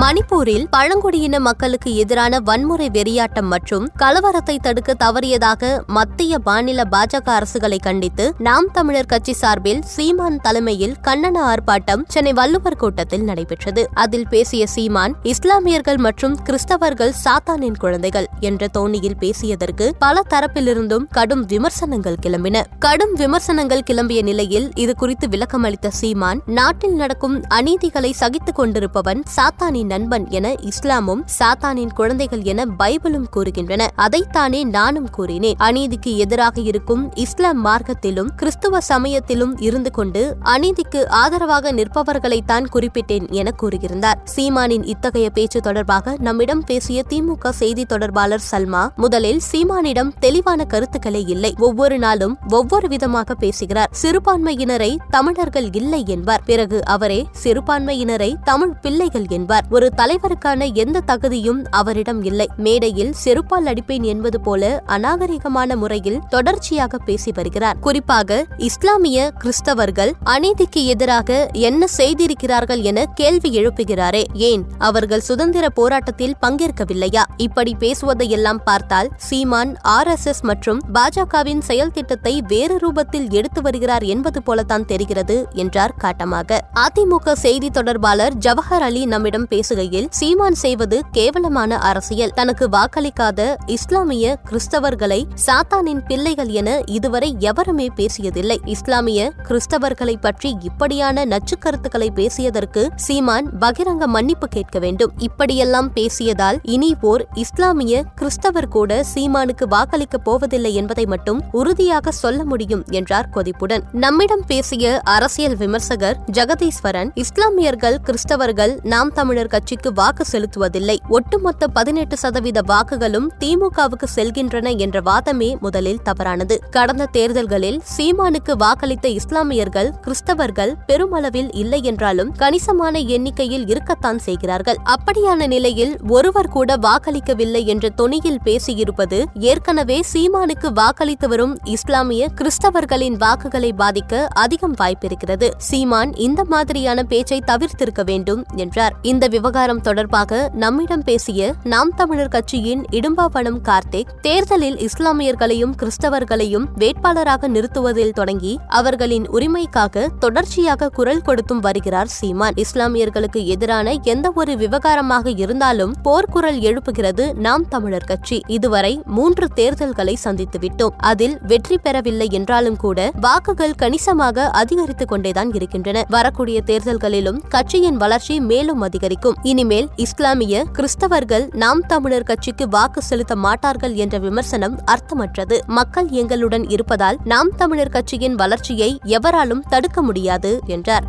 மணிப்பூரில் பழங்குடியின மக்களுக்கு எதிரான வன்முறை வெறியாட்டம் மற்றும் கலவரத்தை தடுக்க தவறியதாக மத்திய மாநில பாஜக அரசுகளை கண்டித்து நாம் தமிழர் கட்சி சார்பில் சீமான் தலைமையில் கண்ணன ஆர்ப்பாட்டம் சென்னை வள்ளுவர் கூட்டத்தில் நடைபெற்றது. அதில் பேசிய சீமான் இஸ்லாமியர்கள் மற்றும் கிறிஸ்தவர்கள் சாத்தானின் குழந்தைகள் என்ற தோணியில் பேசியதற்கு பல தரப்பிலிருந்தும் கடும் விமர்சனங்கள் கிளம்பின. கடும் விமர்சனங்கள் கிளம்பிய நிலையில் இது குறித்து விளக்கமளித்த சீமான் நாட்டில் நடக்கும் அநீதிகளை சகித்துக் கொண்டிருப்பவன் சாத்தானின் நண்பன் என இஸ்லாமும் சாத்தானின் குழந்தைகள் என பைபிளும் கூறுகின்றன. அதைத்தானே நானும் கூறினேன். அநீதிக்கு எதிராக இருக்கும் இஸ்லாம் மார்க்கத்திலும் கிறிஸ்துவ சமயத்திலும் இருந்து கொண்டு அநீதிக்கு ஆதரவாக நிற்பவர்களைத்தான் குறிப்பிட்டேன் என கூறியிருந்தார். சீமானின் இத்தகைய பேச்சு தொடர்பாக நம்மிடம் பேசிய திமுக செய்தி தொடர்பாளர் சல்மா முதலில் சீமானிடம் தெளிவான கருத்துக்களே இல்லை. ஒவ்வொரு நாளும் ஒவ்வொரு விதமாக பேசுகிறார். சிறுபான்மையினரை தமிழர்கள் இல்லை என்பார். பிறகு அவரே சிறுபான்மையினரை தமிழ் பிள்ளைகள் என்பார். ஒரு தலைவருக்கான எந்த தகுதியும் அவரிடம் இல்லை. மேடையில் செருப்பால் அடிப்பேன் என்பது போல அநாகரிகமான முறையில் தொடர்ச்சியாக பேசி வருகிறார். குறிப்பாக இஸ்லாமிய கிறிஸ்தவர்கள் அநீதிக்கு எதிராக என்ன செய்திருக்கிறார்கள் என கேள்வி எழுப்புகிறாரே. ஏன்? அவர்கள் சுதந்திர போராட்டத்தில் பங்கேற்கவில்லையா? இப்படி பேசுவதையெல்லாம் பார்த்தால் சீமான் ஆர் எஸ் எஸ் மற்றும் பாஜகவின் செயல் திட்டத்தை வேறு ரூபத்தில் எடுத்து வருகிறார் என்பது போலத்தான் தெரிகிறது என்றார் காட்டமாக. அதிமுக செய்தி தொடர்பாளர் ஜவஹர் அலி நம்மிடம் பேசுகையில் சீமான் செய்வது கேவலமான அரசியல். தனக்கு வாக்களிக்காத இஸ்லாமிய கிறிஸ்தவர்களை சாத்தானின் பிள்ளைகள் என இதுவரை எவருமே பேசியதில்லை. இஸ்லாமிய கிறிஸ்தவர்களை பற்றி இப்படியான நச்சு கருத்துக்களை பேசியதற்கு சீமான் பகிரங்க மன்னிப்பு கேட்க வேண்டும். இப்படியெல்லாம் பேசியதால் இனி போர் இஸ்லாமிய கிறிஸ்தவர் கூட சீமானுக்கு வாக்களிக்கப் போவதில்லை என்பதை மட்டும் உறுதியாக சொல்ல முடியும் என்றார் கொதிப்புடன். நம்மிடம் பேசிய அரசியல் விமர்சகர் ஜெகதீஸ்வரன் இஸ்லாமியர்கள் கிறிஸ்தவர்கள் நாம் தமிழர்கள் கட்சிக்கு வாக்கு செலுத்துவதில்லை. ஒட்டுமொத்த பதினெட்டு சதவீத வாக்குகளும் திமுகவுக்கு செல்கின்றன என்ற வாதமே முதலில் தவறானது. கடந்த தேர்தல்களில் சீமானுக்கு வாக்களித்த இஸ்லாமியர்கள் கிறிஸ்தவர்கள் பெருமளவில் இல்லை என்றாலும் கணிசமான எண்ணிக்கையில் இருக்கத்தான் செய்கிறார்கள். அப்படியான நிலையில் ஒருவர் கூட வாக்களிக்கவில்லை என்ற தொனியில் பேசியிருப்பது ஏற்கனவே சீமானுக்கு வாக்களித்து வரும் இஸ்லாமிய கிறிஸ்தவர்களின் வாக்குகளை பாதிக்க அதிகம் வாய்ப்பிருக்கிறது. சீமான் இந்த மாதிரியான பேச்சை தவிர்த்திருக்க வேண்டும் என்றார். இந்த விவகாரம் தொடர்பாக நம்மிடம் பேசிய நாம் தமிழர் கட்சியின் இடும்பாவனம் கார்த்திக் தேர்தலில் இஸ்லாமியர்களையும் கிறிஸ்தவர்களையும் வேட்பாளராக நிறுத்துவதில் தொடங்கி அவர்களின் உரிமைக்காக தொடர்ச்சியாக குரல் கொடுத்தும் வருகிறார் சீமான். இஸ்லாமியர்களுக்கு எதிரான எந்த ஒரு விவகாரமாக இருந்தாலும் போர்க்குரல் எழுப்புகிறது நாம் தமிழர் கட்சி. இதுவரை மூன்று தேர்தல்களை சந்தித்துவிட்டோம் அதில் வெற்றி பெறவில்லை என்றாலும் கூட வாக்குகள் கணிசமாக அதிகரித்துக் கொண்டேதான் இருக்கின்றன. வரக்கூடிய தேர்தல்களிலும் கட்சியின் வளர்ச்சி மேலும் அதிகரிக்கும். இனிமேல் இஸ்லாமிய கிறிஸ்தவர்கள் நாம் தமிழர் கட்சிக்கு வாக்கு செலுத்த மாட்டார்கள் என்ற விமர்சனம் அர்த்தமற்றது. மக்கள் எங்களுடன் இருப்பதால் நாம் தமிழர் கட்சியின் வளர்ச்சியை எவராலும் தடுக்க முடியாது என்றார்.